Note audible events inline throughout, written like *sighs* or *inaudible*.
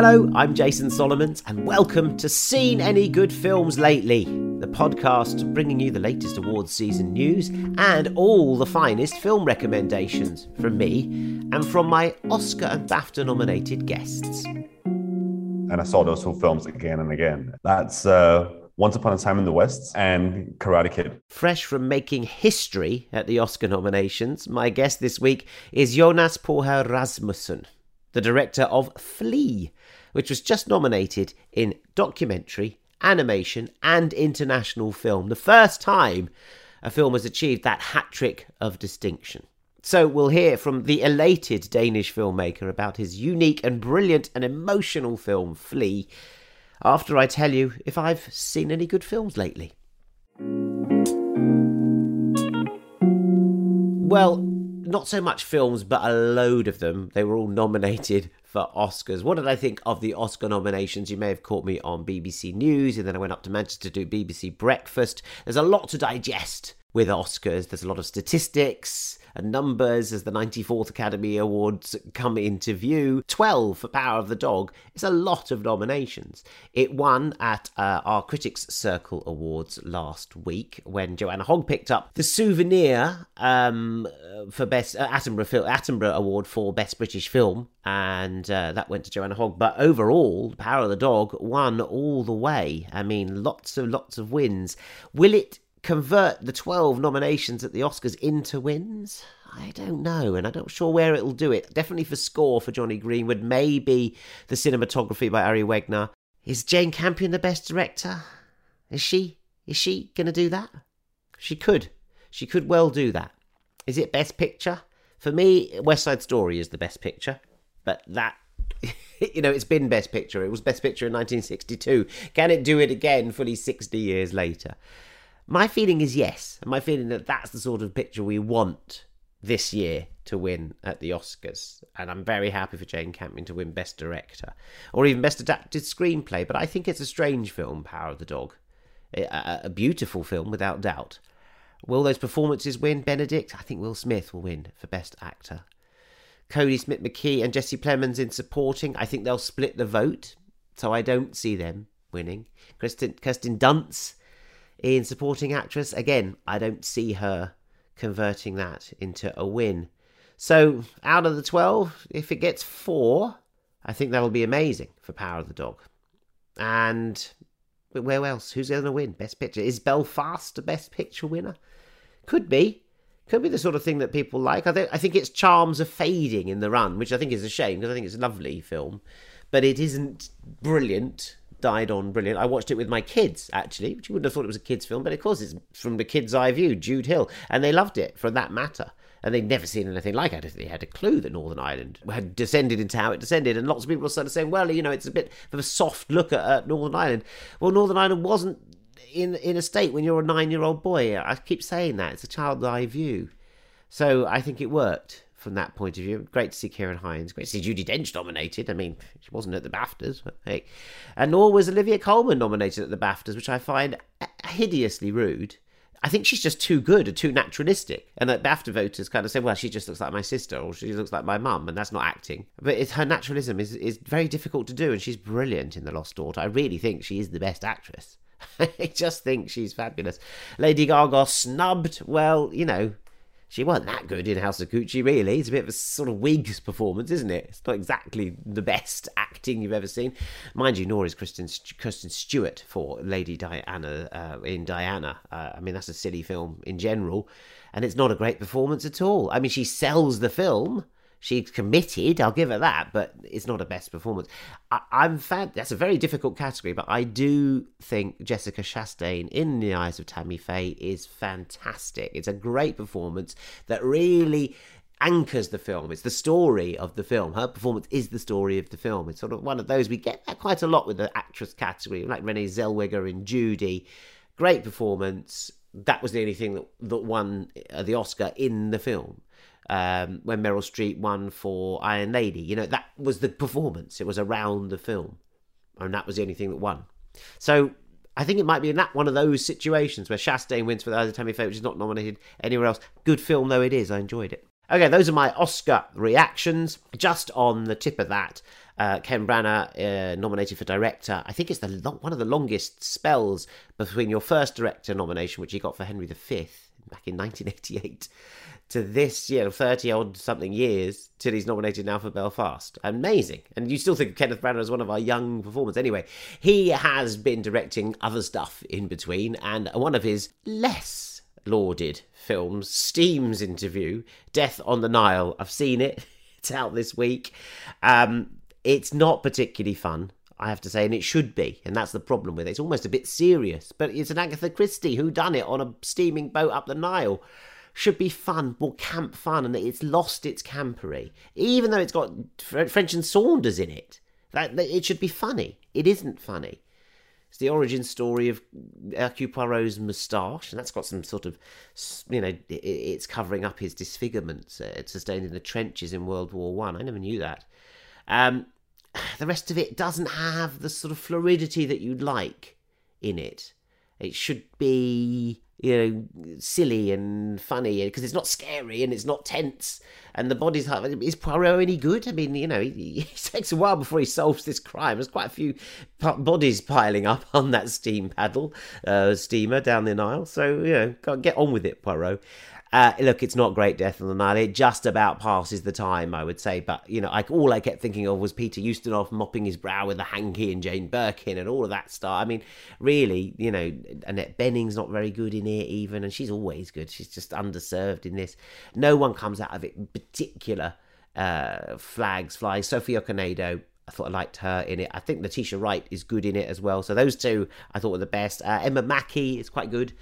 Hello, I'm Jason Solomons, and welcome to Seen Any Good Films Lately, the podcast bringing you the latest awards season news and all the finest film recommendations from me and from my Oscar and BAFTA nominated guests. And I saw those two films again and again. That's uh, Once Upon a Time in the West and Karate Kid. Fresh from making history at the Oscar nominations, my guest this week is Jonas Poher Rasmussen, the director of Flee, which was just nominated in documentary, animation, and international film. The first time a film has achieved that hat trick of distinction. So we'll hear from the elated Danish filmmaker about his unique and brilliant and emotional film Flee after I tell you if I've seen any good films lately. Well, not so much films, but a load of them. They were all *laughs* nominated for Oscars. What did I think of the Oscar nominations? You may have caught me on BBC News, and then I went up to Manchester to do BBC Breakfast. There's a lot to digest with Oscars. There's a lot of statistics numbers as the 94th Academy Awards come into view. 12 for Power of the Dog is a lot of nominations. It won at uh, our Critics Circle Awards last week when Joanna Hogg picked up the souvenir um, for Best uh, Attenborough, Attenborough Award for Best British Film, and uh, that went to Joanna Hogg. But overall, Power of the Dog won all the way. I mean, lots of lots of wins. Will it convert the 12 nominations at the Oscars into wins? I don't know, and I'm not sure where it'll do it. Definitely for score for Jonny Greenwood, maybe the cinematography by Ari Wegner. Is Jane Campion the best director? Is she? Is she going to do that? She could. She could well do that. Is it best picture? For me, West Side Story is the best picture, but that *laughs* you know, it's been Best Picture. It was Best Picture in 1962. Can it do it again fully 60 years later? My feeling is yes. My feeling that that's the sort of picture we want this year to win at the Oscars. And I'm very happy for Jane Campion to win Best Director or even Best Adapted Screenplay. But I think it's a strange film, Power of the Dog. A, a beautiful film, without doubt. Will those performances win? Benedict? I think Will Smith will win for Best Actor. Kodi Smit-McPhee and Jesse Plemons in supporting. I think they'll split the vote, so I don't see them winning. Kirsten, Kirsten Dunst in supporting actress. Again, I don't see her converting that into a win. So, out of the 12, if it gets four, I think that'll be amazing for Power of the Dog. And where else? Who's going to win? Best Picture. Is Belfast a Best Picture winner? Could be. Could be the sort of thing that people like. I think, I think its charms are fading in the run, which I think is a shame because I think it's a lovely film. But it isn't brilliant died on brilliant. I watched it with my kids actually, which you wouldn't have thought it was a kids' film, but of course it's from the kids' eye view. Jude Hill, and they loved it for that matter. And they'd never seen anything like it. They had a clue that Northern Ireland had descended into how it descended. And lots of people of saying, well, you know, it's a bit of a soft look at, at Northern Ireland. Well, Northern Ireland wasn't in in a state when you're a nine year old boy. I keep saying that. It's a child's eye view. So I think it worked from that point of view. Great to see Ciarán Hines. Great to see Judi Dench nominated. I mean, she wasn't at the BAFTAs, but hey. And nor was Olivia Colman nominated at the BAFTAs, which I find hideously rude. I think she's just too good and too naturalistic. And that BAFTA voters kind of say, well, she just looks like my sister or she looks like my mum, and that's not acting. But her naturalism is, is very difficult to do, and she's brilliant in The Lost Daughter. I really think she is the best actress. *laughs* I just think she's fabulous. Lady Gaga snubbed. Well, you know, she wasn't that good in House of Gucci, really. It's a bit of a sort of Wigs performance, isn't it? It's not exactly the best acting you've ever seen. Mind you, nor is Kristen, Kristen Stewart for Lady Diana uh, in Diana. Uh, I mean, that's a silly film in general, and it's not a great performance at all. I mean, she sells the film, She's committed, I'll give her that, but it's not a best performance. I, am fan. That's a very difficult category, but I do think Jessica Chastain in the eyes of Tammy Faye is fantastic. It's a great performance that really anchors the film. It's the story of the film. Her performance is the story of the film. It's sort of one of those we get that quite a lot with the actress category, like Renee Zellweger in Judy. Great performance. That was the only thing that, that won uh, the Oscar in the film um, when Meryl Streep won for Iron Lady. You know, that was the performance. It was around the film. And that was the only thing that won. So I think it might be in that one of those situations where Chastain wins for the other Tammy Faye, which is not nominated anywhere else. Good film though it is, I enjoyed it. Okay, those are my Oscar reactions. Just on the tip of that, uh, Ken Branagh uh, nominated for director. I think it's the one of the longest spells between your first director nomination, which he got for Henry V back in 1988, to this, you know, 30 odd something years till he's nominated now for Belfast. Amazing. And you still think of Kenneth Branagh as one of our young performers. Anyway, he has been directing other stuff in between, and one of his less lauded films, Steam's interview, Death on the Nile. I've seen it. *laughs* It's out this week. Um, it's not particularly fun. I have to say, and it should be, and that's the problem with it. It's almost a bit serious, but it's an Agatha Christie who done it on a steaming boat up the Nile. Should be fun, more camp fun, and it's lost its campery, even though it's got French and Saunders in it. That, that it should be funny. It isn't funny. It's the origin story of Hercule Poirot's moustache, and that's got some sort of, you know, it's covering up his disfigurements uh, sustained in the trenches in World War One. I. I never knew that. Um, *sighs* the rest of it doesn't have the sort of floridity that you'd like in it. It should be, you know, silly and funny because it's not scary and it's not tense. And the body's is Poirot any good? I mean, you know, he, *laughs* takes a while before he solves this crime. There's quite a few bodies piling up *laughs* on that steam paddle uh, steamer down the Nile. So you know, get on with it, Poirot. Uh, look, it's not great Death on the Nile. It just about passes the time, I would say. But you know, all I kept thinking of was Peter Ustinov mopping his brow with a hanky and Jane Birkin and all of that stuff. I mean, really, you know, Annette Bening's not very good in it even, and she's always good. She's just underserved in this. No one comes out of it in particular uh, flags flying. Sophie Okonedo, I thought I liked her in it. I think Letitia Wright is good in it as well. So those two I thought were the best. Uh, Emma Mackey is quite good.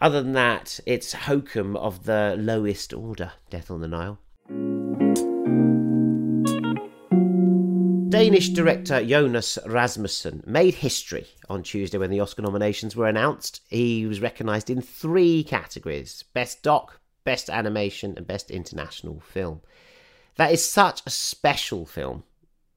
Other than that, it's hokum of the lowest order, Death on the Nile. Danish director Jonas Rasmussen made history on Tuesday when the Oscar nominations were announced. He was recognised in three categories Best Doc, Best Animation, and Best International Film. That is such a special film.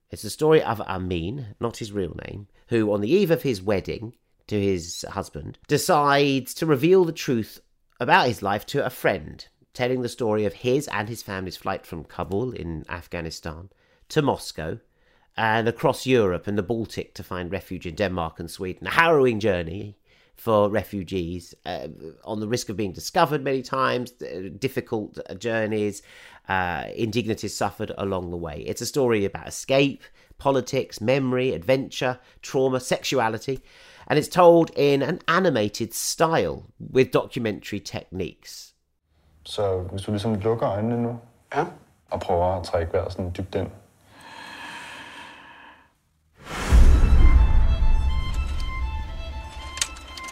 It's the story of Amin, not his real name, who, on the eve of his wedding, to his husband, decides to reveal the truth about his life to a friend, telling the story of his and his family's flight from Kabul in Afghanistan to Moscow and across Europe and the Baltic to find refuge in Denmark and Sweden. A harrowing journey for refugees uh, on the risk of being discovered many times, uh, difficult journeys, uh, indignities suffered along the way. It's a story about escape, politics, memory, adventure, trauma, sexuality and it's told in an animated style with documentary techniques. Så hvis du ligesom lukker øjnene nu, ja. og prøver at trække vejret sådan dybt ind.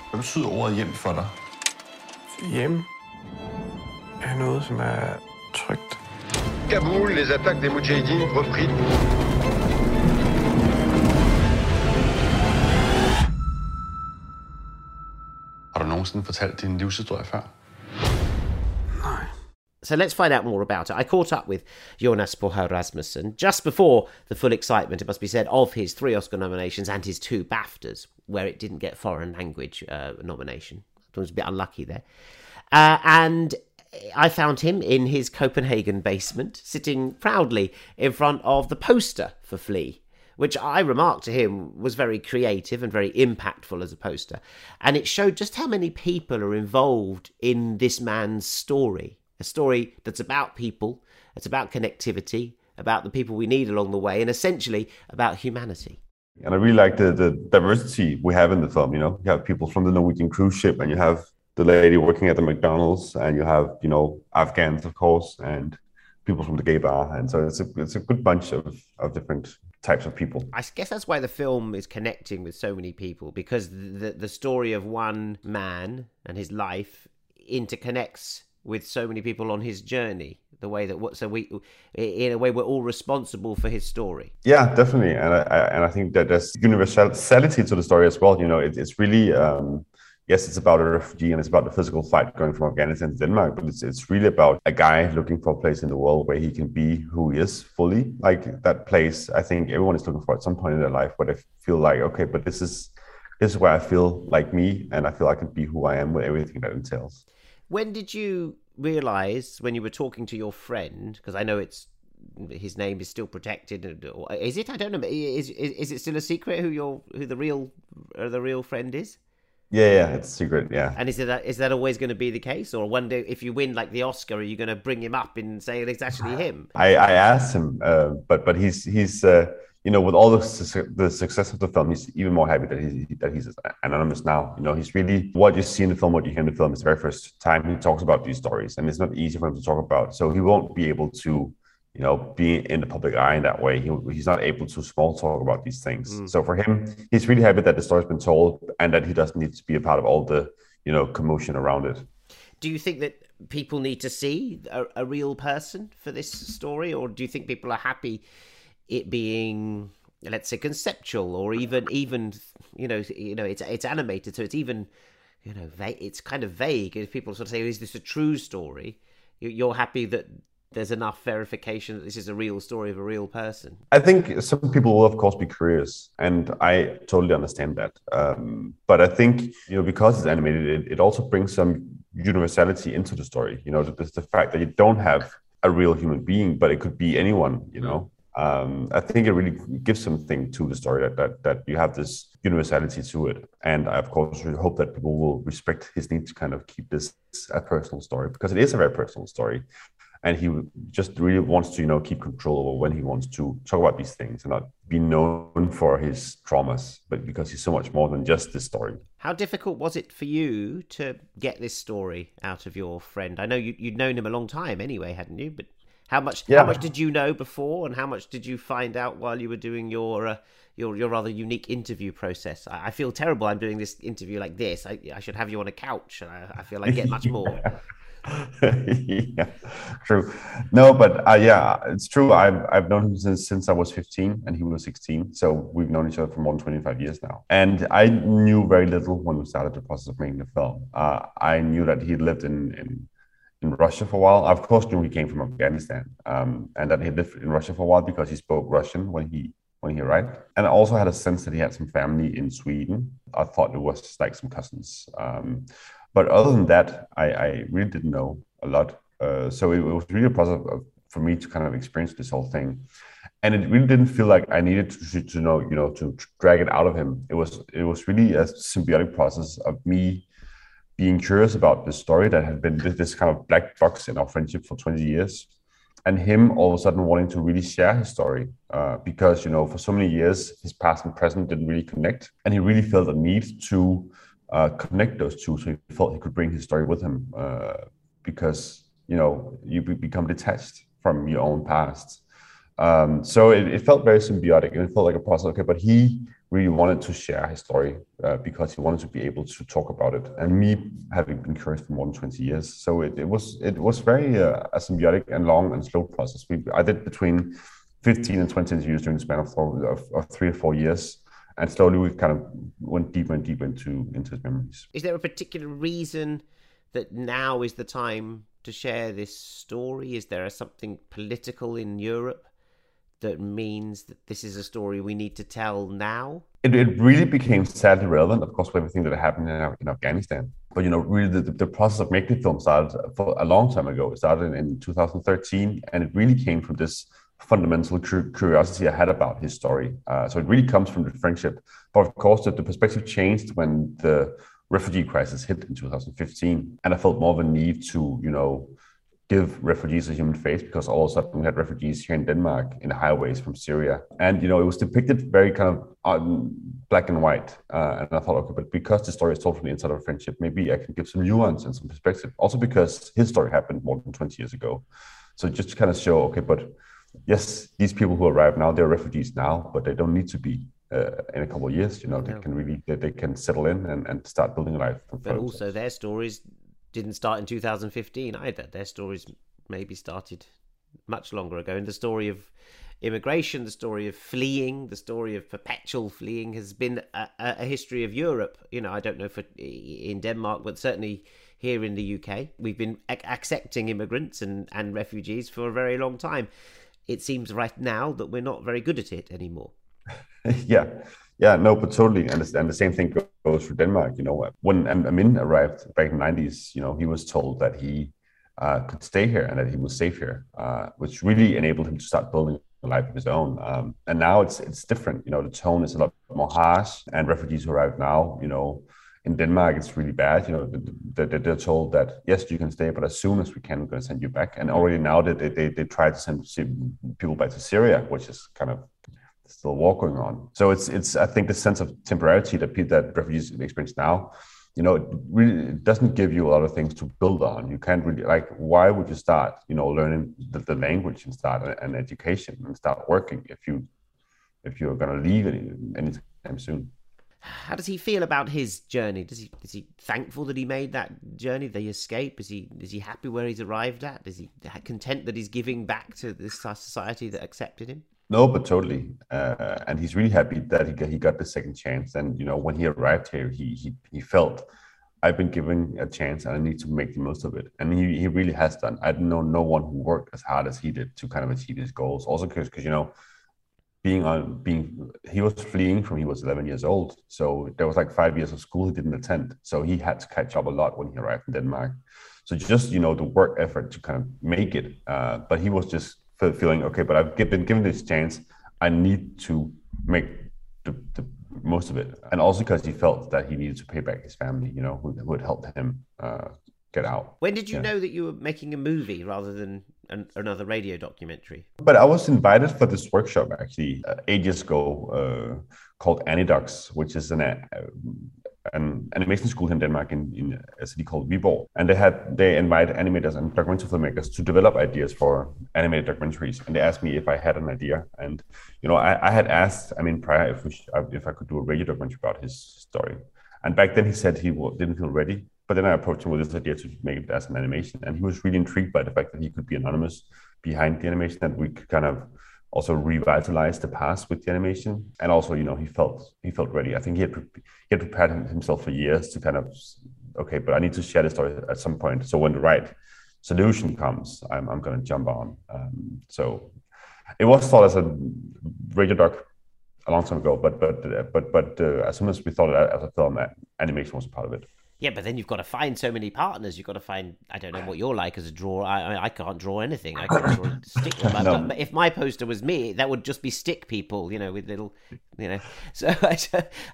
Hvad betyder ordet hjem for dig? Hjem er noget, som er trygt. Kaboul, les attaques des Moudjahidines repris. Nogensinde fortalt din livshistorie før? So let's find out more about it. I caught up with Jonas Poher Rasmussen just before the full excitement, it must be said, of his three Oscar nominations and his two BAFTAs, where it didn't get foreign language uh, nomination. I was a bit unlucky there. Uh, and I found him in his Copenhagen basement, sitting proudly in front of the poster for Flee which I remarked to him was very creative and very impactful as a poster. And it showed just how many people are involved in this man's story. A story that's about people, it's about connectivity, about the people we need along the way, and essentially about humanity. And I really like the, the diversity we have in the film. You know, you have people from the Norwegian cruise ship, and you have the lady working at the McDonald's, and you have, you know, Afghans, of course, and people from the gay bar. And so it's a, it's a good bunch of, of different types of people. I guess that's why the film is connecting with so many people because the the story of one man and his life interconnects with so many people on his journey the way that what so we in a way we're all responsible for his story. Yeah definitely. And i, I and i think that there's universality to the story as well. You know it, it's really um yes, it's about a refugee and it's about the physical fight going from Afghanistan to Denmark, but it's, it's really about a guy looking for a place in the world where he can be who he is fully. Like that place, I think everyone is looking for at some point in their life where they feel like, okay, but this is this is where I feel like me and I feel I can be who I am with everything that entails. When did you realize when you were talking to your friend? Because I know it's his name is still protected. Is it? I don't know. Is is, is it still a secret who your who the real uh, the real friend is? Yeah, yeah, it's a secret. Yeah. And is that is that always going to be the case, or one day if you win like the Oscar, are you going to bring him up and say it's actually *sighs* him? I, I asked him, uh, but but he's he's uh, you know with all the su- the success of the film, he's even more happy that he that he's anonymous now. You know, he's really what you see in the film, what you hear in the film is the very first time he talks about these stories, and it's not easy for him to talk about. So he won't be able to, you know, being in the public eye in that way. He, he's not able to small talk about these things. Mm. So for him, he's really happy that the story's been told, and that he doesn't need to be a part of all the you know commotion around it. Do you think that people need to see a, a real person for this story, or do you think people are happy it being, let's say, conceptual, or even even you know you know it's it's animated, so it's even you know va- it's kind of vague. If people sort of say, oh, "Is this a true story?" You're happy that there's enough verification that this is a real story of a real person. I think some people will, of course, be curious, and I totally understand that. Um, but I think you know because it's animated, it, it also brings some universality into the story. You know, the, the fact that you don't have a real human being, but it could be anyone. You know, um, I think it really gives something to the story that, that that you have this universality to it. And I, of course, hope that people will respect his need to kind of keep this a personal story because it is a very personal story and he just really wants to you know keep control over when he wants to talk about these things and not be known for his traumas but because he's so much more than just this story How difficult was it for you to get this story out of your friend? I know you, you'd known him a long time anyway, hadn't you? But how much Yeah. how much did you know before, and how much did you find out while you were doing your uh, your your rather unique interview process? I, I feel terrible. I'm doing this interview like this. I, I should have you on a couch, and I, I feel I get much *laughs* more. *laughs* yeah true no but uh, yeah it's true i've i've known him since since i was 15 and he was 16 so we've known each other for more than 25 years now and i knew very little when we started the process of making the film uh, i knew that he lived in in in Russia for a while. I, of course, knew he came from Afghanistan, um, and that he lived in Russia for a while because he spoke Russian when he when he arrived. And I also had a sense that he had some family in Sweden. I thought it was like some cousins, um, but other than that, I, I really didn't know a lot. Uh, so it, it was really a process of, for me to kind of experience this whole thing. And it really didn't feel like I needed to, to know, you know, to drag it out of him. It was it was really a symbiotic process of me being curious about this story that had been this, this kind of black box in our friendship for 20 years and him all of a sudden wanting to really share his story uh, because you know for so many years his past and present didn't really connect and he really felt a need to uh, connect those two so he felt he could bring his story with him uh, because you know you become detached from your own past. Um, so it, it felt very symbiotic and it felt like a process. Okay but he really wanted to share his story uh, because he wanted to be able to talk about it. And me having been curious for more than 20 years. So it, it was it was very uh, a symbiotic and long and slow process. We i did between 15 and 20 interviews during the span of, of, of three or four years and slowly we kind of went deeper and deeper into into his memories Is there a particular reason that now is the time to share this story? Is there something political in Europe that means that this is a story we need to tell now? it, it really became sadly relevant, of course, with everything that happened in, in Afghanistan. But you know, really, the, the process of making the film started for a long time ago. It started in 2013, and it really came from this fundamental cu- curiosity I had about his story. Uh, so it really comes from the friendship. But of course, the, the perspective changed when the refugee crisis hit in 2015, and I felt more of a need to, you know, give refugees a human face because all of a sudden we had refugees here in Denmark in the highways from Syria. And, you know, it was depicted very kind of um, black and white. Uh, and I thought, okay, but because the story is told from the inside of a friendship, maybe I can give some nuance and some perspective. Also because his story happened more than 20 years ago. So just to kind of show, okay, but yes, these people who arrive now, they're refugees now, but they don't need to be uh, in a couple of years. You know, they No. can really, they, they can settle in and, and start building a life. But also, their stories didn't start in 2015 either. Their stories maybe started much longer ago. And the story of immigration, the story of fleeing, the story of perpetual fleeing has been a, a a history of Europe. You know, I don't know for in Denmark, but certainly here in the UK, we've been ac- accepting immigrants and, and refugees for a very long time. It seems right now that we're not very good at it anymore. *laughs* yeah Yeah, no, but totally, and the, and the same thing goes for Denmark. You know, when Amin arrived back in the '90s, you know, he was told that he uh, could stay here and that he was safe here, uh, which really enabled him to start building a life of his own. Um, and now it's it's different. You know, the tone is a lot more harsh, and refugees who arrive now, you know, in Denmark, it's really bad. You know, they, they're told that yes, you can stay, but as soon as we can, we're going to send you back. And already now they they they, try to send people back to Syria, which is kind of still war going on. So it's it's I think the sense of temporality that people that refugees experience now, you know, it really doesn't give you a lot of things to build on. You can't really like why would you start, you know, learning the, the language and start an education and start working if you if you're going to leave any anytime soon. How does he feel about his journey? Does he is he thankful that he made that journey? The escape? Is he is he happy where he's arrived at? Is he content that he's giving back to this society that accepted him? No, but totally, uh, and he's really happy that he got, he got the second chance. And you know, when he arrived here, he he he felt I've been given a chance and I need to make the most of it. And he, he really has done. I know no one who worked as hard as he did to kind of achieve his goals. Also, because because you know, being on being he was fleeing from he was 11 years old, so there was like five years of school he didn't attend. So he had to catch up a lot when he arrived in Denmark. So just you know the work effort to kind of make it. Uh, but he was just feeling okay, but I've been given this chance. I need to make the, the most of it, and also because he felt that he needed to pay back his family, you know, who, who had helped him uh, get out. When did you yeah. know that you were making a movie rather than an, another radio documentary? But I was invited for this workshop actually uh, years ago uh, called Anidox, which is an uh, an animation school in Denmark in, in a city called Viborg. And they had they invite animators and documentary filmmakers to develop ideas for animated documentaries. And they asked me if I had an idea. And you know, I, I had asked, I mean, prior if we, if I could do a radio documentary about his story. And back then he said he didn't feel ready. But then I approached him with this idea to make it as an animation, and he was really intrigued by the fact that he could be anonymous behind the animation, that we could kind of also revitalize the past with the animation. And also you know he felt he felt ready. I think he had he had prepared himself for years to kind of okay but i need to share the story at some point. So when the right solution comes i'm, I'm going to jump on. Um, so it was thought as a radio doc a long time ago but but but but uh, as soon as we thought it as a film animation was part of it yeah, but then you've got to find so many partners. You've got to find. I don't know what you're like as a drawer. I I, I can't draw anything. I can't draw *coughs* stick. no. If my poster was me, that would just be stick people. You know, with little, you know. *laughs* So I,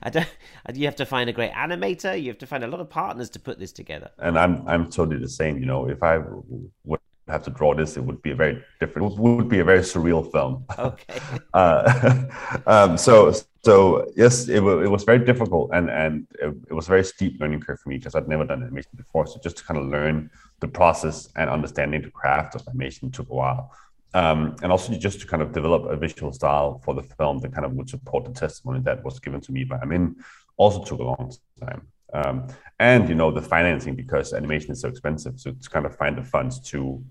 I don't. You have to find a great animator. You have to find a lot of partners to put this together. And I'm I'm totally the same. You know, if I would have to draw this, it would be a very different. It would be a very surreal film. Okay. *laughs* uh, um, so so yes, it, w- it was very difficult and and it, it, was a very steep learning curve for me because I'd never done animation before. So just to kind of learn the process and understanding the craft of animation took a while. Um, and also just to kind of develop a visual style for the film that kind of would support the testimony that was given to me by Amin also took a long time. Um, and you know the financing because animation is so expensive, so to kind of find the funds to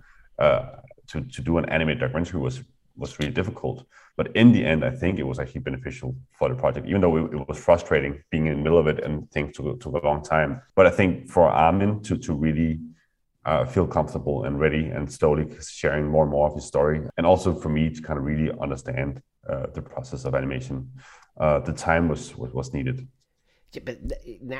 to to do an animated documentary was was really difficult. But in the end, I think it was actually beneficial for the project, even though it, it was frustrating being in the middle of it and things took, took a long time. But I think for Amin to, to really uh, feel comfortable and ready and slowly sharing more and more of his story, and also for me to kind of really understand uh, the process of animation, uh, the time was, was, was needed. Yeah, but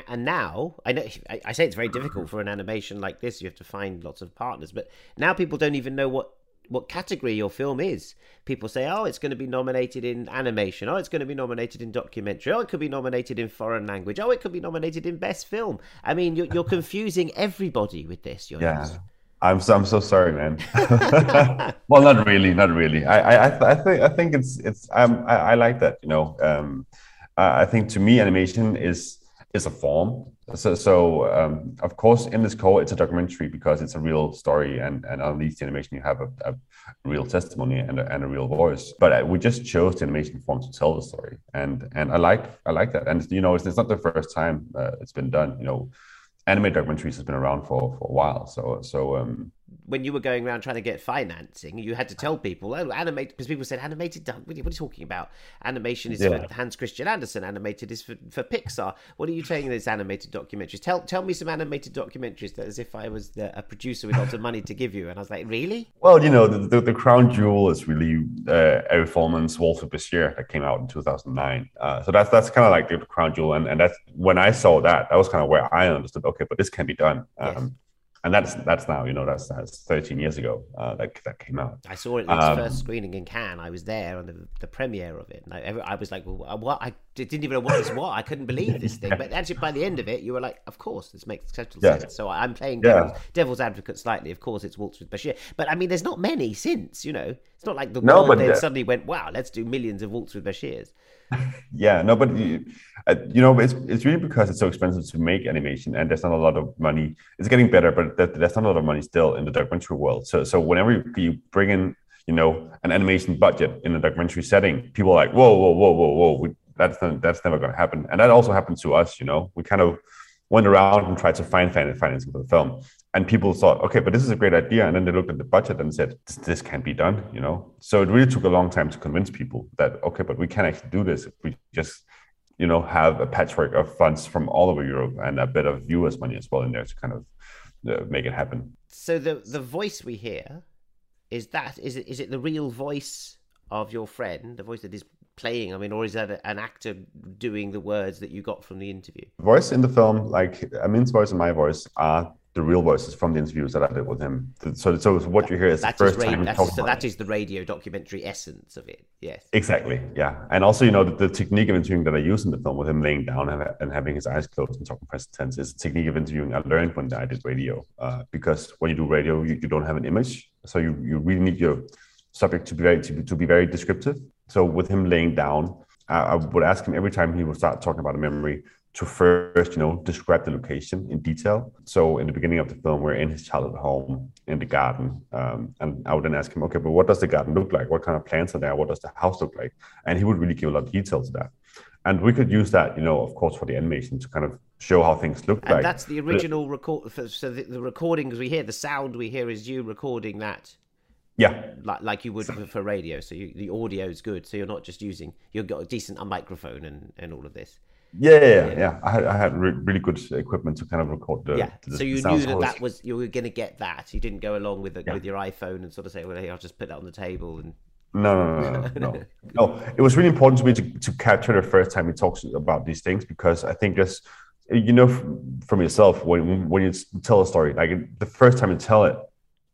and now I know I say it's very difficult for an animation like this. You have to find lots of partners, but now people don't even know what what category your film is. People say, oh, it's going to be nominated in animation. Oh, it's going to be nominated in documentary. Oh, it could be nominated in foreign language. Oh, it could be nominated in best film. I mean, you're, you're confusing everybody with this. yeah. I'm so, I'm so sorry, man. *laughs* well, not really, not really. I I I think I think it's it's um I, I like that. You know, um, I think to me animation is is a form so, so um, of course, in this call, it's a documentary because it's a real story, and and on the animation, you have a, a real testimony and a, and a real voice. But uh, we just chose the animation form to tell the story, and and I like I like that. And you know, it's, it's not the first time uh, it's been done. You know, anime documentaries has been around for for a while. So so um, when you were going around trying to get financing, you had to tell people, oh, animate, because people said animated. Done what are you talking about? Animation is Yeah. for Hans Christian Andersen. Animated is for, for Pixar. What are you saying? This animated documentaries. Tell tell me some animated documentaries that as if I was the, a producer with lots of money to give you. And I was like, really? Well, you know, the, the, the crown jewel is really uh, Ari Folman's Waltz with Bashir that came out in 2009. Uh, so that's that's kind of like the crown jewel, and, and that's when I saw that, that was kind of where I understood. Okay, but this can be done. Um, Yes. And that's that's now, you know, that's that's 13 years ago uh, that that came out. I saw it in its Um, first screening in Cannes. I was there on the, the premiere of it, and I, I was like, well, "What?" I didn't even know what this *coughs* was. I couldn't believe this thing. But actually, by the end of it, you were like, "Of course, this makes total Yeah. sense." So I'm playing Yeah. devil's, devil's advocate slightly. Of course, it's Waltz with Bashir, but I mean, there's not many since. You know, it's not like the No, world then suddenly went, "Wow, let's do millions of Waltz with Bashirs." *laughs* Yeah, no, but you, uh, you know, it's it's really because it's so expensive to make animation, and there's not a lot of money. It's getting better, but there- there's not a lot of money still in the documentary world. So, so whenever you, you bring in, you know, an animation budget in a documentary setting, people are like, whoa, whoa, whoa, whoa, whoa, we, that's not, that's never going to happen. And that also happened to us. You know, we kind of went around and tried to find financing for the film. And people thought, okay, but this is a great idea. And then they looked at the budget and said, this, this can't be done, you know? So it really took a long time to convince people that, okay, but we can actually do this if we just, you know, have a patchwork of funds from all over Europe and a bit of viewers' money as well in there to kind of uh, make it happen. So the the voice we hear is that is it is it the real voice of your friend, the voice that is playing? I mean, or is that an actor doing the words that you got from the interview? Voice in the film, like Amin's voice and my voice, are the real voices from the interviews that I did with him. So, so what you hear is the That is first ra- time he that's, so that is the radio documentary essence of it. Yes. Exactly. Yeah. And also, you know, the, the technique of interviewing that I use in the film with him laying down and, and having his eyes closed and talking present tense is a technique of interviewing I learned when I did radio. Uh, because when you do radio, you, you don't have an image. So you, you really need your subject to be very, to be, to be very descriptive. So with him laying down, I, I would ask him every time he would start talking about a memory to first, you know, describe the location in detail. So in the beginning of the film, we're in his childhood home in the garden, um, and I would then ask him, okay, but what does the garden look like? What kind of plants are there? What does the house look like? And he would really give a lot of detail to that. And we could use that, you know, of course, for the animation to kind of show how things look And like. that's the original record. So the, the recordings we hear, the sound we hear is you recording that Yeah, like like you would for, for radio. So you, the audio is good. So you're not just using you've got a decent a microphone and and all of this. yeah, yeah, yeah. yeah. I had, I had re- really good equipment to kind of record the. yeah. the so you knew that that was you were going to get that. You didn't go along with the, Yeah. with your iPhone and sort of say, well, here, I'll just put that on the table and. No, no, no, no, no, no. *laughs* no. It was really important to me to, to capture the first time he talks about these things because I think just you know from yourself when when you tell a story like the first time you tell it,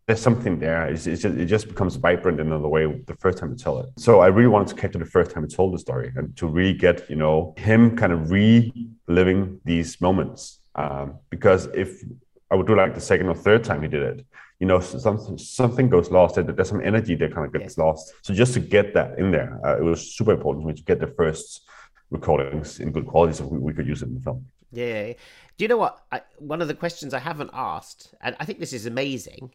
there's something there. It's, it's just, it just becomes vibrant in another way the first time you tell it. So I really wanted to capture the first time he told the story and to really get you know him kind of reliving these moments um, because if I would do like the second or third time he did it. You know, something something goes lost. There's some energy that kind of gets lost. So just to get that in there, uh, it was super important to me to get the first recordings in good quality, so we, we could use it in the film. Yeah. Do you know what? I, one of the questions I haven't asked, and I think this is amazing,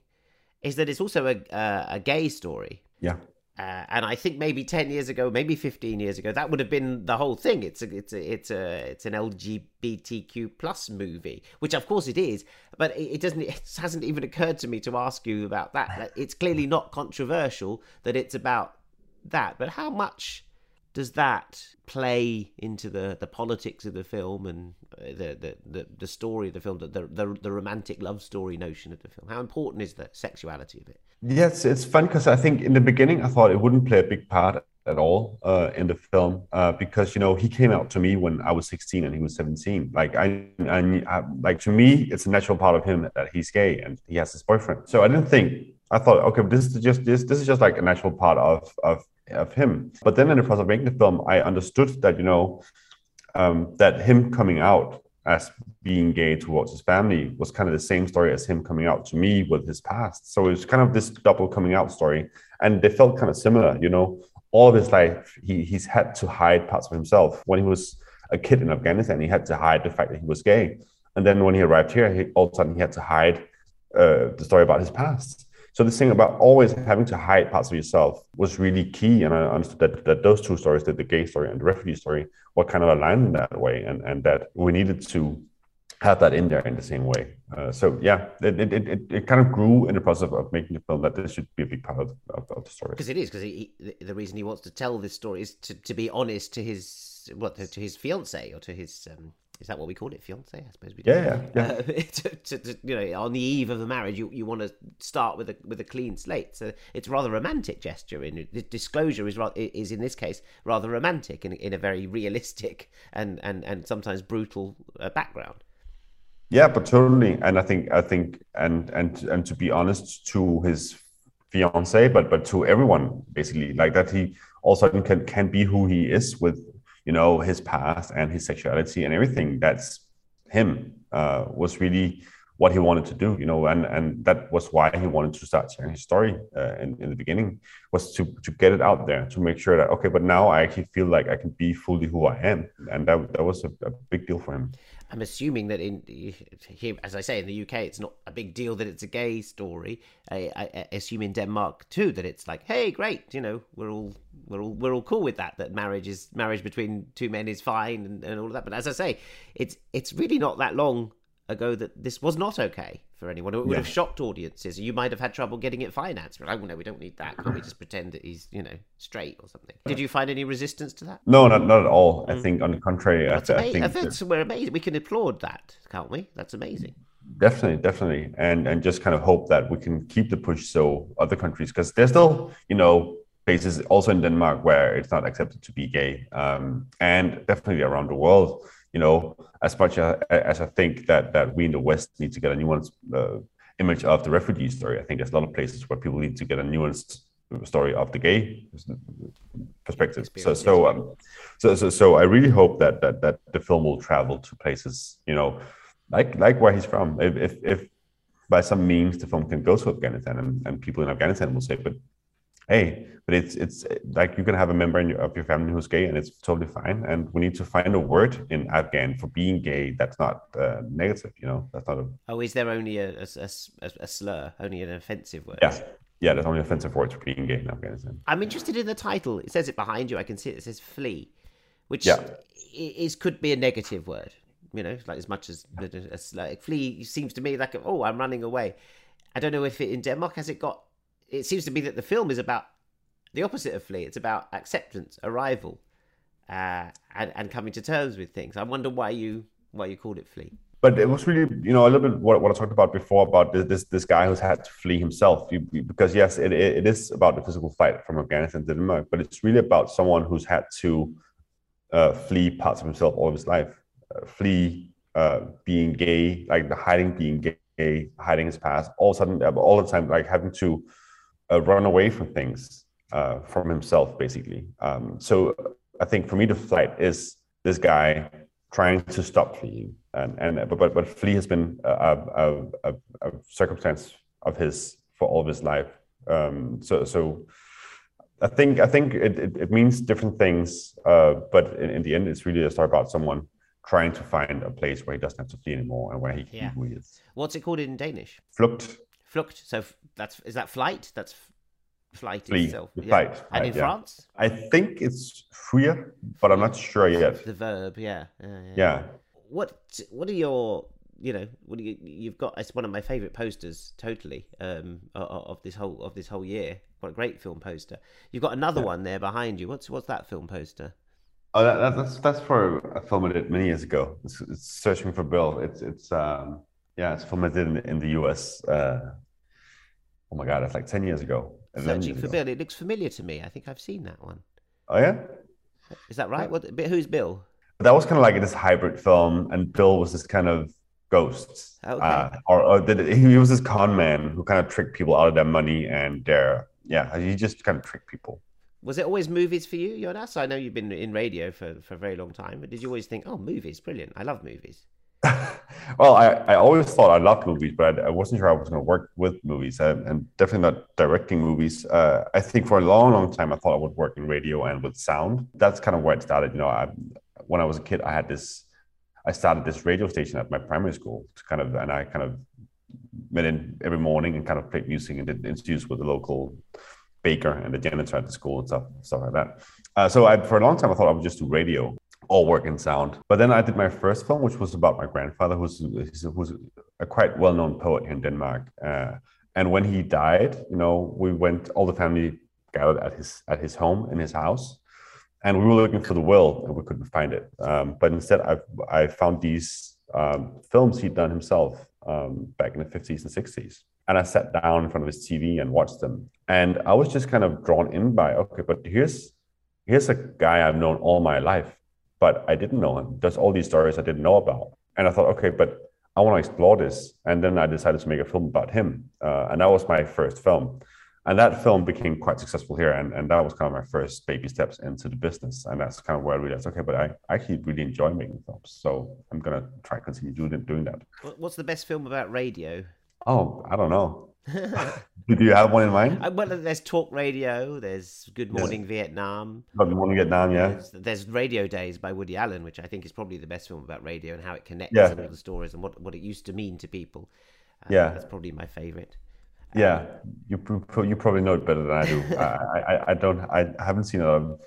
is that it's also a uh, a gay story. Yeah, Uh, and I think maybe ten years ago, maybe fifteen years ago, that would have been the whole thing. It's a, it's a, it's a, it's an LGBTQ plus movie, which of course it is. But it, it doesn't. *laughs* It hasn't even occurred to me to ask you about that. That It's clearly not controversial that it's about that. But how much does that play into the, the politics of the film and uh, the, the, the, the story of the film, the, the the romantic love story notion of the film? How important is the sexuality of it? Yes, It's, fun because I think in the beginning I thought it wouldn't play a big part at all uh, in the film uh, because you know he came out to me when I was 16 and he was 17. Like I, I, I, like to me, it's a natural part of him that he's gay and he has his boyfriend. So I didn't think. I thought, okay, this is just this this is just like a natural part of of of him. But then in the process of making the film, I understood that you know um, that him coming out as being gay towards his family was kind of the same story as him coming out to me with his past. So it was kind of this double coming out story, and they felt kind of similar. You know, all of his life he he's had to hide parts of himself. When he was a kid in Afghanistan, he had to hide the fact that he was gay, and then when he arrived here, he, all of a sudden he had to hide uh, the story about his past. So this thing about always having to hide parts of yourself was really key, and I understood that, that those two stories, that the gay story and the refugee story, were kind of aligned in that way, and and that we needed to have that in there in the same way. Uh, so yeah, it, it, it, it kind of grew in the process of, of making the film that this should be a big part of, of, of the story. Because it is, because the reason he wants to tell this story is to, to be honest to his what to, his fiance or to his um, is that what we call it, fiance? I suppose we do. Yeah, yeah. Uh, to, to, to, you know, on the eve of the marriage, you, you want to start with a with a clean slate. So it's rather romantic gesture. In the disclosure is is in this case rather romantic in in a very realistic and and and sometimes brutal uh, background. Yeah, but totally. And I think I think and and and to be honest to his fiance, but but to everyone basically, like that he also can can be who he is with you know his past and his sexuality and everything that's him uh, was really what he wanted to do you know and and that was why he wanted to start sharing his story uh, in, in the beginning was to to get it out there to make sure that okay but now i actually feel like i can be fully who i am and that, that was a, a big deal for him I'm assuming that in here, as I say, in the UK, it's not a big deal that it's a gay story. I, I, assume in Denmark too that it's like, hey, great, you know, we're all we're all we're all cool with that. That marriage is marriage between two men is fine and, and all of that. But as I say, it's it's really not that long ago that this was not okay for anyone. It would yeah. have shocked audiences. You might have had trouble getting it financed. But like, oh no, we don't need that. Can't we just pretend that he's you know straight or something? Did you find any resistance to that? No, not not at all. I mm. think on the contrary, That's I, amazing. I think that's, we're amazing. We can applaud that, can't we? That's amazing. Definitely, definitely, and and just kind of hope that we can keep the push so other countries because there's still you know places also in Denmark where it's not accepted to be gay, um, and definitely around the world you know, as much as, as I think that that we in the West need to get a nuanced uh, image of the refugee story, I think there's a lot of places where people need to get a nuanced story of the gay perspective. So so, um, so so so I really hope that that that the film will travel to places, you know, like like where he's from. If if, if by some means the film can go to Afghanistan and, and people in Afghanistan will say, but hey, but it's it's like you can have a member your, of your family who's gay, and it's totally fine. And we need to find a word in Afghan for being gay that's not uh, negative. You know, that's not a. Oh, is there only a, a, a, a slur, only an offensive word? Yeah. Yeah, there's only offensive words for being gay in Afghanistan. I'm interested in the title. It says it behind you. I can see it. It says flee, which yeah. is could be a negative word. You know, like as much as like flee seems to me like oh, I'm running away. I don't know if it in Denmark has it got it seems to be that the film is about the opposite of flee. It's about acceptance, arrival, uh, and and coming to terms with things. I wonder why you why you called it flee. But it was really, you know, a little bit what, what I talked about before about this this, this guy who's had to flee himself. You, because yes, it, it is about the physical fight from Afghanistan to Denmark, but it's really about someone who's had to uh, flee parts of himself all of his life, uh, flee uh, being gay, like the hiding being gay, hiding his past, all of a sudden, all the time, like having to run away from things uh, from himself, basically. Um, so I think for me, the flight is this guy trying to stop fleeing, and and but but flee has been a, a, a, a circumstance of his for all of his life. Um, so so. I think I think it, it, it means different things, uh, but in, in, the end, it's really a story about someone trying to find a place where he doesn't have to flee anymore and where he can yeah. be who he is. What's it called in Danish? Flugt. Flugt. So that's is that flight? That's flight Flee. itself. Yeah. Flight. And in yeah. France? I think it's fuir, but I'm not sure yet. The verb, yeah. Yeah. yeah. What What are your you know what do you, you've got? It's one of my favorite posters, totally, um, of this whole of this whole year. What a great film poster! You've got another one there behind you. What's what's that film poster? Oh, that, that's that's for a film I did many years ago. It's, it's Searching for Bill. It's it's um yeah, it's a film I did in, in the U.S. Uh, oh my god, that's like ten years ago. Searching for Bill. It looks familiar to me. I think I've seen that one. Oh yeah, is that right? What? Who's Bill? That was kind of like this hybrid film, and Bill was this kind of ghost, okay. uh, or, or *laughs* he was this con man who kind of tricked people out of their money and their yeah, he just kind of tricked people. Was it always movies for you, Jonas? I know you've been in radio for, for a very long time, but did you always think, oh, movies, brilliant. I love movies. *laughs* well, I, I always thought I loved movies, but I, I wasn't sure I was going to work with movies and, and definitely not directing movies. Uh, I think for a long, long time, I thought I would work in radio and with sound. That's kind of where it started. You know, I, when I was a kid, I had this, I started this radio station at my primary school to kind of, and I kind of met in every morning and kind of played music and did interviews with the local baker and the janitor at the school and stuff, stuff like that. Uh, so I, for a long time, I thought I would just do radio all work in sound. But then I did my first film, which was about my grandfather, who's who's a quite well-known poet here in Denmark. Uh, and when he died, you know, we went all the family gathered at his at his home in his house, and we were looking for the will and we couldn't find it. Um, but instead, I I found these um, films he'd done himself um, back in the 50s and 60s. And I sat down in front of his TV and watched them. And I was just kind of drawn in by, okay, but here's here's a guy I've known all my life, but I didn't know him. There's all these stories I didn't know about. And I thought, okay, but I want to explore this. And then I decided to make a film about him. Uh, and that was my first film. And that film became quite successful here. And, and that was kind of my first baby steps into the business. And that's kind of where I realized, okay, but I actually really enjoy making films. So I'm going to try continue doing, doing that. What's the best film about radio? Oh, I don't know. Do you have one in mind? Uh, well, there's talk radio. There's Good Morning Vietnam. Good Morning Vietnam, yeah. There's, there's, Radio Days by Woody Allen, which I think is probably the best film about radio and how it connects Yeah. and all the stories and what, what it used to mean to people. Uh, Yeah. that's probably my favorite. Yeah, you you probably know it better than I do. I, I I don't I haven't seen a lot of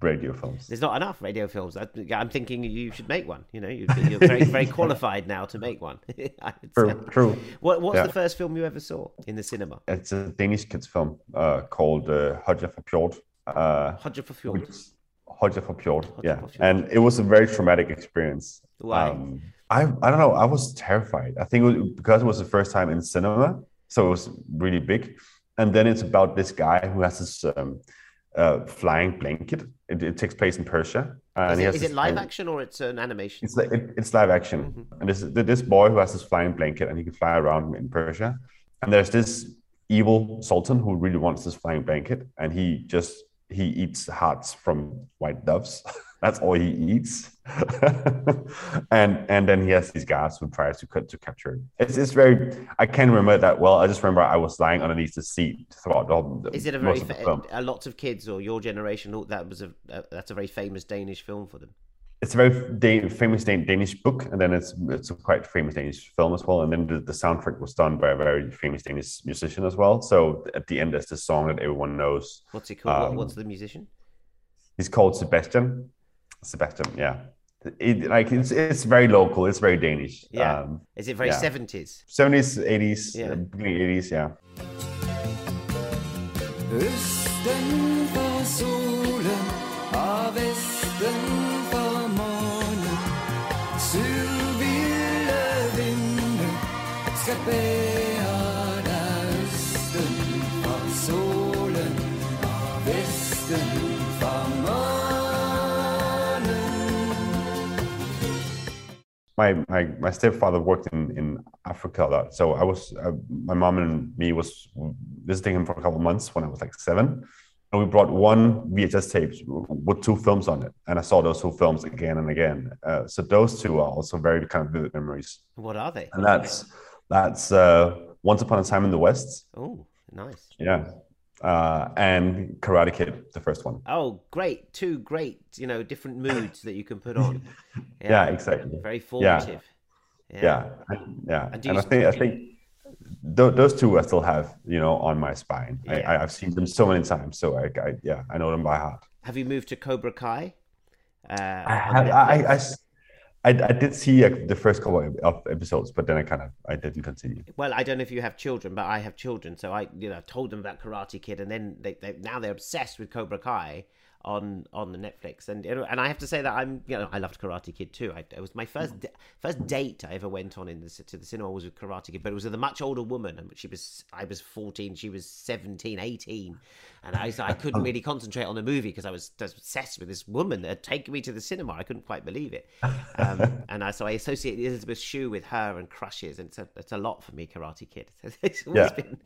radio films. There's not enough radio films. I, I'm thinking you should make one. You know, you'd be, you're very very *laughs* qualified now to make one. *laughs* I would say. True, true. What What's Yeah. the first film you ever saw in the cinema? It's a Danish kids film uh, called uh, Hodja fra Pjort. Uh, Hodja for Fjord. Hodja fra Pjort. Yeah, for and it was a very traumatic experience. Why? Um, I I don't know. I was terrified. I think it was because it was the first time in cinema, so it was really big. And then it's about this guy who has this um, uh, flying blanket. It, it takes place in Persia. And Is he it, has is this it live flying- action or it's an animation? It's it, it's live action, Mm-hmm. and this this boy who has this flying blanket and he can fly around in Persia. And there's this evil sultan who really wants this flying blanket, and he just he eats hearts from white doves. *laughs* That's all he eats. *laughs* and and then he has these guards who tries to cut to capture it. It's it's very I can't remember that well. I just remember I was lying underneath the seat throughout the whole. Is it a very fa- a lots of kids or your generation? That was a uh, that's a very famous Danish film for them. it's a very da- famous Dan- Danish book, and then it's it's a quite famous Danish film as well. And then the, the soundtrack was done by a very famous Danish musician as well. So at the end, there's this song that everyone knows. What's it called? Um, what's the musician? He's called Sebastian. Sebastian, yeah. It, like it's it's very local. It's very Danish. Yeah. Um, Is it very yeah. seventies? 70s, 80s, Yeah. uh, beginning 80s, yeah. Østen for solen og vesten for månen Sydvilde vinde skal bære my my my stepfather worked in in Africa a lot, so I was uh, my mom and me was visiting him for a couple of months when I was like seven, and we brought one VHS tape with two films on it, and I saw those two films again and again. Uh, so those two are also very kind of vivid memories, What are they? and that's that's uh, Once Upon a Time in the West, Oh, nice. yeah, uh, and Karate Kid, the first one. Oh, great! Two great, you know, different moods that you can put on. *laughs* Yeah, exactly. Very formative. yeah and- yeah And and, i think i think th- those two i still have you know on my spine I, Yeah. I've seen them so many times so I, I yeah i know them by heart Have you moved to Cobra Kai? Uh, i have I? I, I- I did see the first couple of episodes but then i kind of i didn't continue. Well, I don't know if you have children, but I have children, so I, you know, told them about Karate Kid, and then they, they now they're obsessed with Cobra Kai on on the Netflix, and and I have to say that I'm, you know, I loved Karate Kid too. I, it was my first d- first date I ever went on in the to the cinema was with Karate Kid, but it was with a much older woman, and she was I was 14, she was 17, 18, and I I couldn't *laughs* really concentrate on the movie because I was obsessed with this woman that had taken me to the cinema. I couldn't quite believe it, um, *laughs* and I so I associate Elizabeth Shue with her and crushes, and it's a it's a lot for me. Karate Kid, *laughs* it's always Yeah. been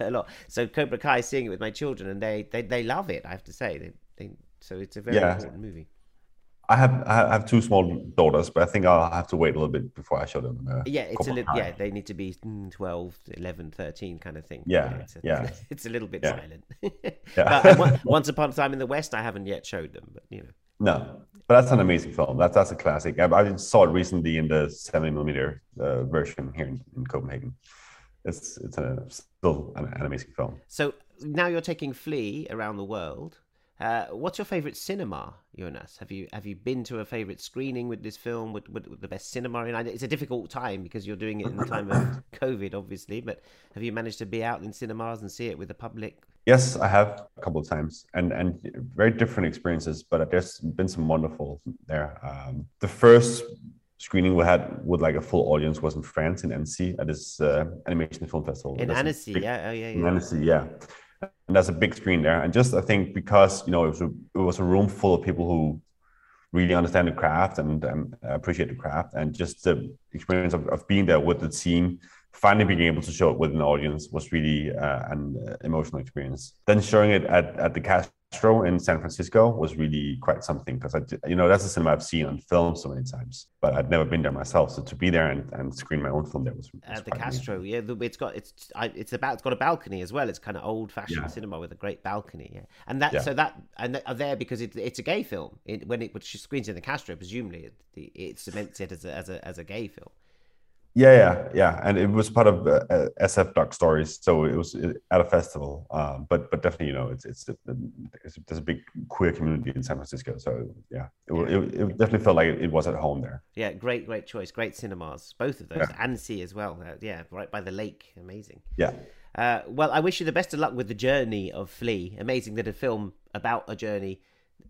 a lot. So Cobra Kai, seeing it with my children, and they they, they love it. I have to say, they, they so it's a very Yeah. important movie. i have i have two small daughters but i think i'll have to wait a little bit before i show them uh, Yeah, it's a little yeah. They need to be mm, 12, 11, 13 kind of thing. Yeah, it's a, yeah. *laughs* it's a little bit Yeah. silent. *laughs* Yeah. but Once Upon a Time in the West, I haven't yet showed them, but you know. no but that's an amazing film that's that's a classic i, I saw it recently in the 70 millimeter uh, version here in, in copenhagen it's it's a, still an, an amazing film So now you're taking Flee around the world. Uh, what's your favourite cinema, Jonas? Have you have you been to a favourite screening with this film? With, with, with the best cinema? And it's a difficult time because you're doing it in the time of *laughs* COVID, obviously. But have you managed to be out in cinemas and see it with the public? Yes, I have a couple of times, and and very different experiences. But there's been some wonderful there. Um, the first screening we had with like a full audience was in France in Annecy at this uh, animation film festival. In Annecy, big- yeah, oh yeah, in. Annecy, yeah. And that's a big screen there. And just I think because you know it was a, it was a room full of people who really understand the craft and appreciate the craft, and just the experience of, of being there with the team, finally being able to show it with an audience was really uh, an emotional experience. Then showing it at, at the Castro in San Francisco was really quite something because I, you know, that's a cinema I've seen on film so many times, but I'd never been there myself. So to be there and, and screen my own film there was, was At the. Castro, yeah, it's got it's I, it's about it's got a balcony as well. It's kind of old fashioned Yeah. cinema with a great balcony, yeah. And that Yeah. so that and are uh, there because it, it's a gay film. It, when it which screens in the Castro, presumably it, it, it cements it as a as a as a gay film. Yeah, yeah, yeah, and it was part of uh, uh, SF Doc Stories, so it was uh, at a festival. Um, but but definitely, you know, it's it's, it's there's a big queer community in San Francisco, so yeah, it, wa- it, it definitely felt like it was at home there. Yeah, great, great choice. Great cinemas, both of those. Yeah. Annecy as well. Uh, yeah, right by the lake. Amazing. Yeah, Uh, well, I wish you the best of luck with the journey of Flee. Amazing that a film about a journey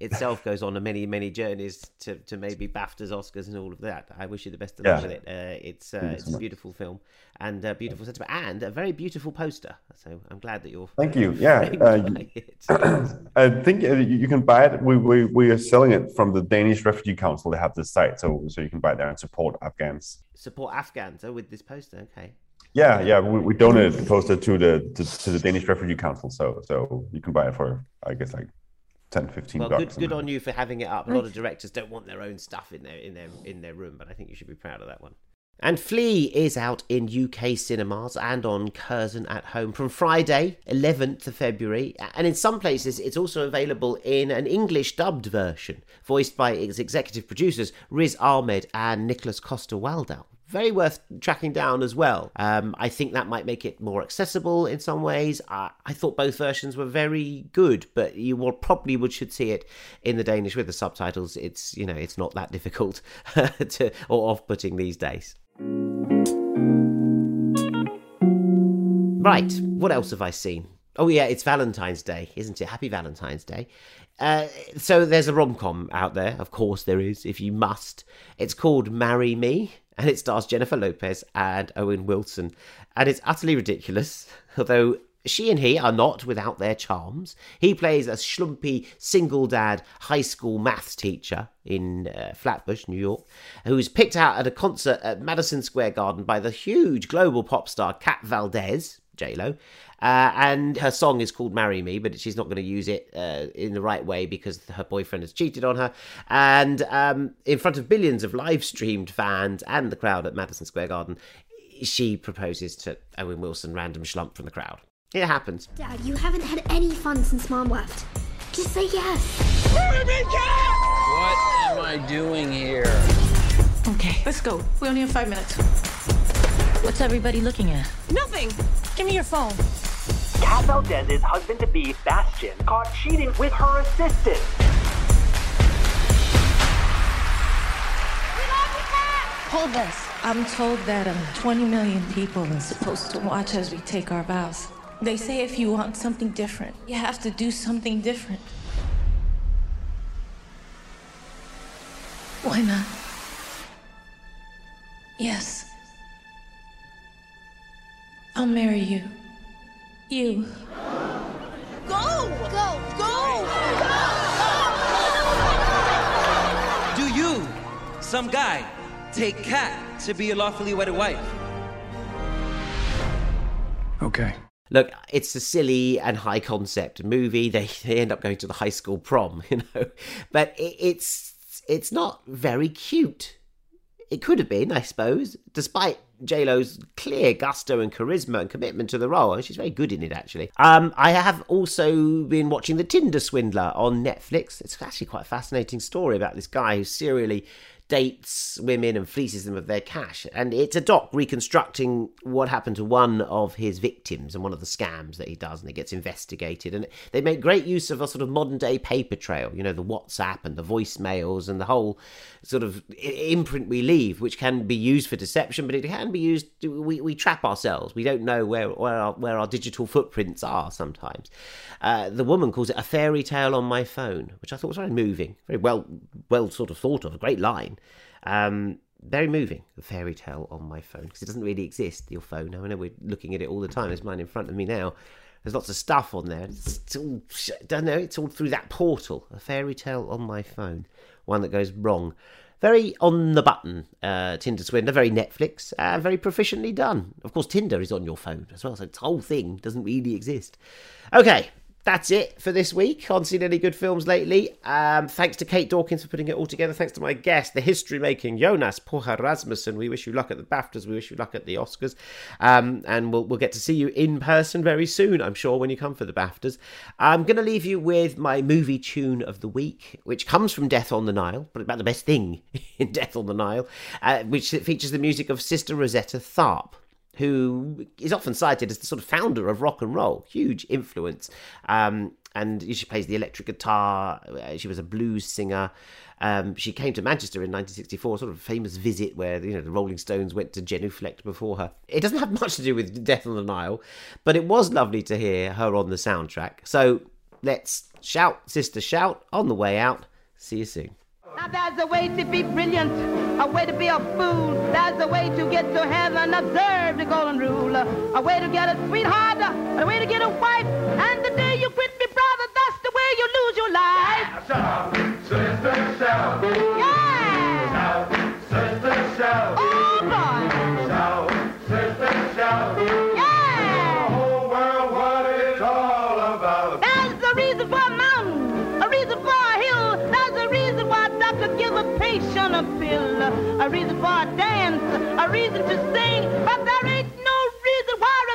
itself goes on a many, many journeys to, to maybe BAFTAs, Oscars, and all of that. I wish you the best of luck Yeah. with it. Uh, it's uh, it's so a much. beautiful film and a beautiful sentiment and a very beautiful poster. So I'm glad that you're thank you. Yeah, *laughs* uh. *clears throat* I think uh, you you can buy it. We, we we are selling it from the Danish Refugee Council. They have this site, so so you can buy it there and support Afghans. Support Afghans oh, with this poster. Okay. Yeah, yeah, we, we donated the poster to the to, to the Danish Refugee Council, so so you can buy it for I guess like 10, 15 Well, bucks. good, good on you for having it up. A lot of directors don't want their own stuff in their in their in their room, but I think you should be proud of that one. And Flee is out in UK cinemas and on Curzon at home from Friday, 11th of February. And in some places, it's also available in an English dubbed version, voiced by its executive producers Riz Ahmed and Nicholas Coster-Waldau. Very worth tracking down as well. Um, I think that might make it more accessible in some ways. I, I thought both versions were very good, but you will probably would should see it in the Danish with the subtitles. It's you know it's not that *laughs* difficult *laughs* to or off-putting these days. Right, what else have I seen? Oh yeah, it's Valentine's Day, isn't it? Happy Valentine's Day. Uh, so there's a rom-com out there, of course there is, if you must. It's called Marry Me, and it stars Jennifer Lopez and Owen Wilson. And it's utterly ridiculous, *laughs* although she and he are not without their charms. He plays a schlumpy single dad high school maths teacher in uh, Flatbush, New York, who's picked out at a concert at Madison Square Garden by the huge global pop star Kat Valdez, J-Lo. Uh, and her song is called Marry Me, but she's not going to use it uh, in the right way because her boyfriend has cheated on her. And um, in front of billions of live streamed fans and the crowd at Madison Square Garden, she proposes to Owen Wilson, random schlump from the crowd. It happens. Dad, you haven't had any fun since Mom left. Just say yes. What am I doing here? Okay, let's go. We only have five minutes. What's everybody looking at? Nothing. Give me your phone. Kat Valdez's husband-to-be, Bastian, caught cheating with her assistant. Hold this. I'm told that um, 20 million people are supposed to watch as we take our vows. They say if you want something different, you have to do something different. Why not? Yes. I'll marry you. You. Go! Go! Go! Do you, some guy, take Kat to be your lawfully wedded wife? Okay. Look, it's a silly and high concept movie. They, they end up going to the high school prom, *laughs* you know, but it, it's it's not very cute. It could have been, I suppose, despite J Lo's clear gusto and charisma and commitment to the role. And she's very good in it, actually. Um, I have also been watching The Tinder Swindler on Netflix. It's actually quite a fascinating story about this guy who serially dates women and fleeces them of their cash. And it's a doc reconstructing what happened to one of his victims and one of the scams that he does, and it gets investigated. And they make great use of a sort of modern day paper trail, you know, the WhatsApp and the voicemails and the whole sort of imprint we leave, which can be used for deception, but it can be used. We, we trap ourselves. We don't know where where our, where our digital footprints are sometimes. Uh, the woman calls it a fairy tale on my phone, which I thought was very moving, very well well sort of thought of, a great line. Um, very moving, a fairy tale on my phone because it doesn't really exist. Your phone. I know we're looking at it all the time. There's mine in front of me now. There's lots of stuff on there. It's, all, I don't know. It's all through that portal. A fairy tale on my phone. One that goes wrong. Very on the button, uh, Tinder Swindler. Very Netflix. Uh, very proficiently done. Of course, Tinder is on your phone as well, so the whole thing doesn't really exist. Okay, that's it for this week on Seen Any Good Films Lately. Um, thanks to Kate Dawkins for putting it all together. Thanks to my guest, the history making Jonas Poher Rasmussen. We wish you luck at the BAFTAs. We wish you luck at the Oscars. Um, and we'll, we'll get to see you in person very soon, I'm sure, when you come for the BAFTAs. I'm going to leave you with my movie tune of the week, which comes from Death on the Nile, but about the best thing *laughs* in Death on the Nile, uh, which features the music of Sister Rosetta Tharpe who is often cited as the sort of founder of rock and roll, huge influence. Um, and she plays the electric guitar. Uh, She was a blues singer. Um, she came to Manchester in 1964, sort of a famous visit where you know the Rolling Stones went to genuflect before her. It doesn't have *laughs* much to do with Death on the Nile, but it was lovely to hear her on the soundtrack. So let's shout, sister, shout on the way out. See you soon. Now there's a way to be brilliant, a way to be a fool. There's a way to get to heaven, observe the golden rule. A way to get a sweetheart, a way to get a wife. And the day you quit me, brother, that's the way you lose your life. Shout, sister, shout. Yeah. a appeal, a reason for a dance, a reason to sing, but there ain't no reason why